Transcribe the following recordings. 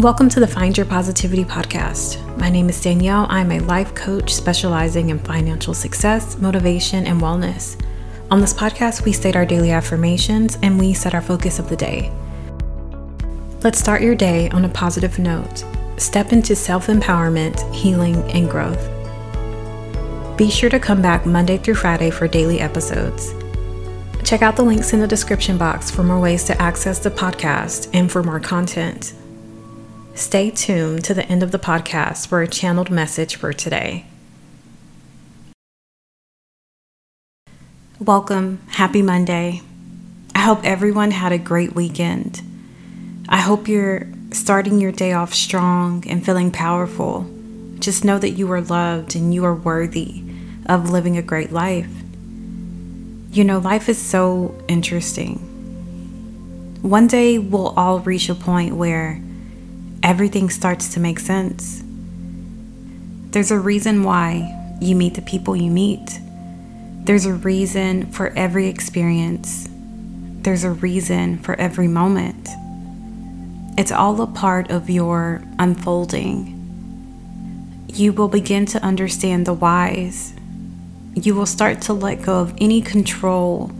Welcome to the Find Your Positivity podcast. My name is Danyell. I'm a life coach specializing in financial success, motivation, and wellness. On this podcast, we state our daily affirmations and we set our focus of the day. Let's start your day on a positive note. Step into self empowerment, healing, and growth. Be sure to come back Monday through Friday for daily episodes. Check out the links in the description box for more ways to access the podcast and for more content. Stay tuned to the end of the podcast for a channeled message for today. Welcome. Happy Monday. I hope everyone had a great weekend. I hope you're starting your day off strong and feeling powerful. Just know that you are loved and you are worthy of living a great life. You know, life is so interesting. One day we'll all reach a point where everything starts to make sense. There's a reason why you meet the people you meet. There's a reason for every experience. There's a reason for every moment. It's all a part of your unfolding. You will begin to understand the whys. You will start to let go of any control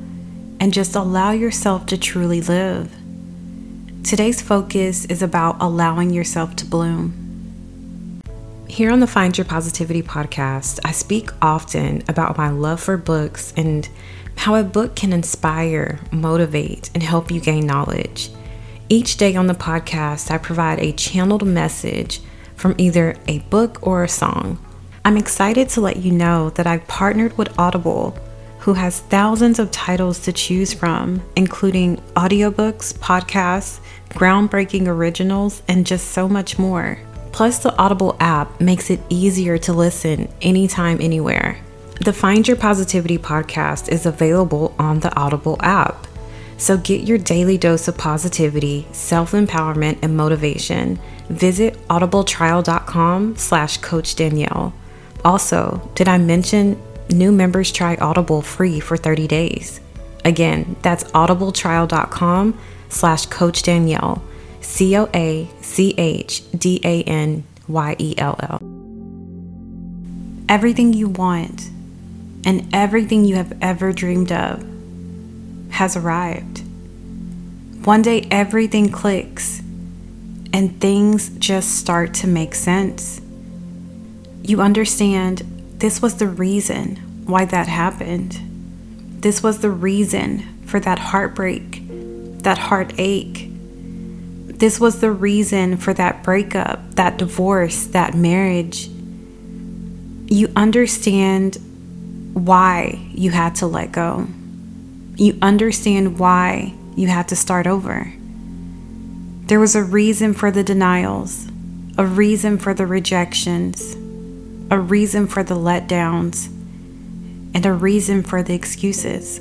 and just allow yourself to truly live. Today's focus is about allowing yourself to bloom. Here on the Find Your Positivity podcast, I speak often about my love for books and how a book can inspire, motivate, and help you gain knowledge. Each day on the podcast, I provide a channeled message from either a book or a song. I'm excited to let you know that I've partnered with Audible who has thousands of titles to choose from, including audiobooks, podcasts, groundbreaking originals, and just so much more. Plus, the Audible app makes it easier to listen anytime, anywhere. The Find Your Positivity podcast is available on the Audible app. So get your daily dose of positivity, self-empowerment, and motivation. Visit audibletrial.com slash coach Danyell. Also, did I mention new members try Audible free for 30 days. Again, that's audibletrial.com slash coach Danyell, C O A C H D A N Y E L L. Everything you want and everything you have ever dreamed of has arrived. One day everything clicks and things just start to make sense. You understand this was the reason why that happened. This was the reason for that heartbreak, that heartache. This was the reason for that breakup, that divorce, that marriage. You understand why you had to let go. You understand why you had to start over. There was a reason for the denials, a reason for the rejections a reason for the letdowns, and a reason for the excuses.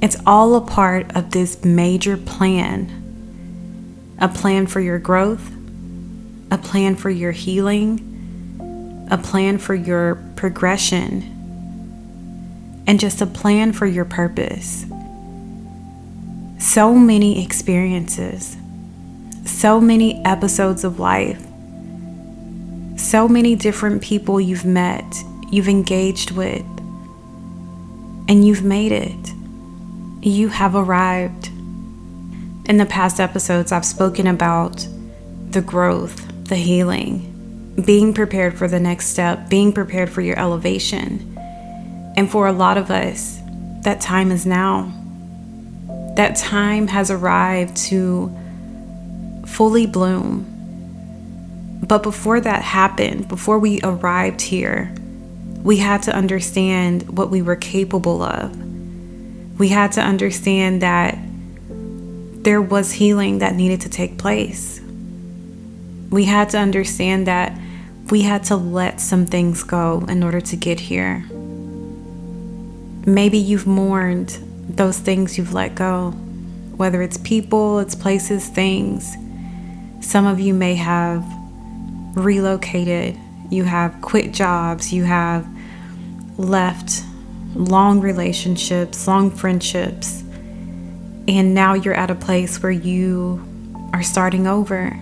It's all a part of this major plan a plan for your growth, a plan for your healing, a plan for your progression, and just a plan for your purpose. So many experiences, so many episodes of life so many different people you've met, you've engaged with, and you've made it. You have arrived. In the past episodes, I've spoken about the growth, the healing, being prepared for the next step, being prepared for your elevation. And for a lot of us, that time is now. That time has arrived to fully bloom but before that happened, before we arrived here, we had to understand what we were capable of. We had to understand that there was healing that needed to take place. We had to understand that we had to let some things go in order to get here. Maybe you've mourned those things you've let go, whether it's people, it's places, things. Some of you may have relocated, you have quit jobs, you have left long relationships, long friendships, and now you're at a place where you are starting over.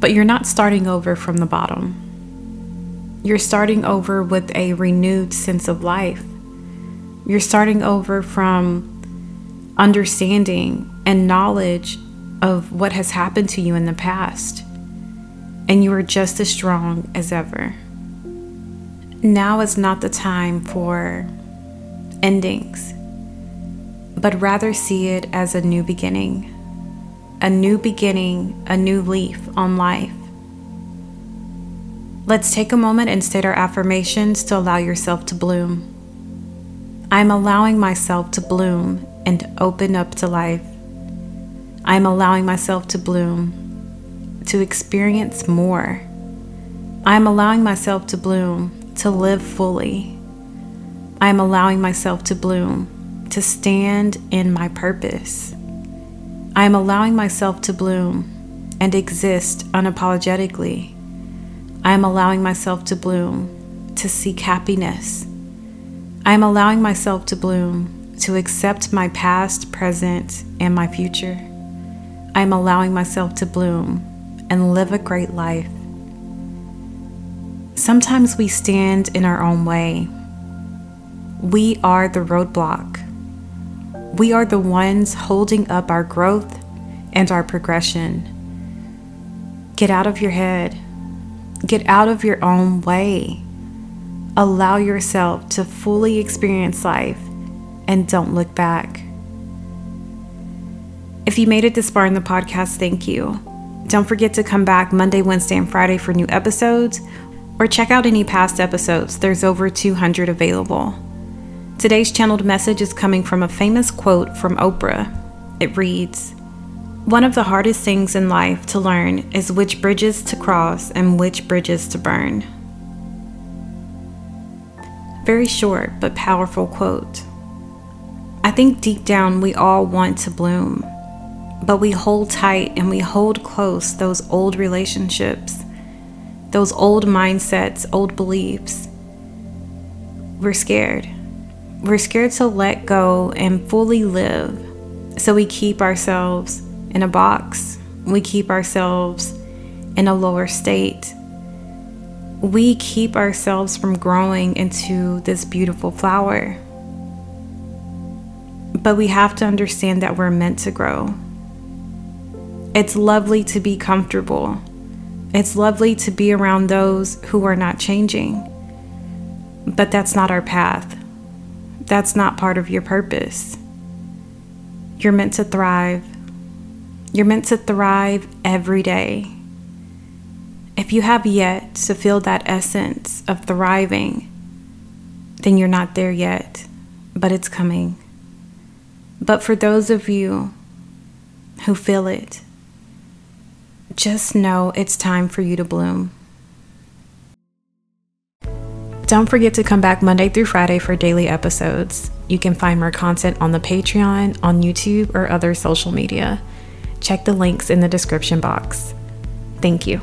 But you're not starting over from the bottom. You're starting over with a renewed sense of life. You're starting over from understanding and knowledge of what has happened to you in the past. And you are just as strong as ever. Now is not the time for endings, but rather see it as a new beginning. A new beginning, a new leaf on life. Let's take a moment and state our affirmations to allow yourself to bloom. I'm allowing myself to bloom and open up to life. I'm allowing myself to bloom, to experience more. I'm allowing myself to bloom to live fully. I am allowing myself to bloom, to stand in my purpose. I am allowing myself to bloom and exist unapologetically. I am allowing myself to bloom, to seek happiness. I am allowing myself to bloom, to accept my past, present, and my future. I am allowing myself to bloom and live a great life. Sometimes we stand in our own way. We are the roadblock. We are the ones holding up our growth and our progression. Get out of your head. Get out of your own way. Allow yourself to fully experience life and don't look back. If you made it this far in the podcast, thank you. Don't forget to come back Monday, Wednesday, and Friday for new episodes or check out any past episodes. There's over 200 available. Today's channeled message is coming from a famous quote from Oprah. It reads One of the hardest things in life to learn is which bridges to cross and which bridges to burn. Very short but powerful quote. I think deep down we all want to bloom, but we hold tight and we hold close those old relationships those old mindsets, old beliefs. We're scared. We're scared to let go and fully live. So we keep ourselves in a box. We keep ourselves in a lower state. We keep ourselves from growing into this beautiful flower. But we have to understand that we're meant to grow. It's lovely to be comfortable it's lovely to be around those who are not changing, but that's not our path. That's not part of your purpose. You're meant to thrive. You're meant to thrive every day. If you have yet to feel that essence of thriving, then you're not there yet, but it's coming. But for those of you who feel it, just know it's time for you to bloom. Don't forget to come back Monday through Friday for daily episodes. You can find more content on the Patreon, on YouTube, or other social media. Check the links in the description box. Thank you.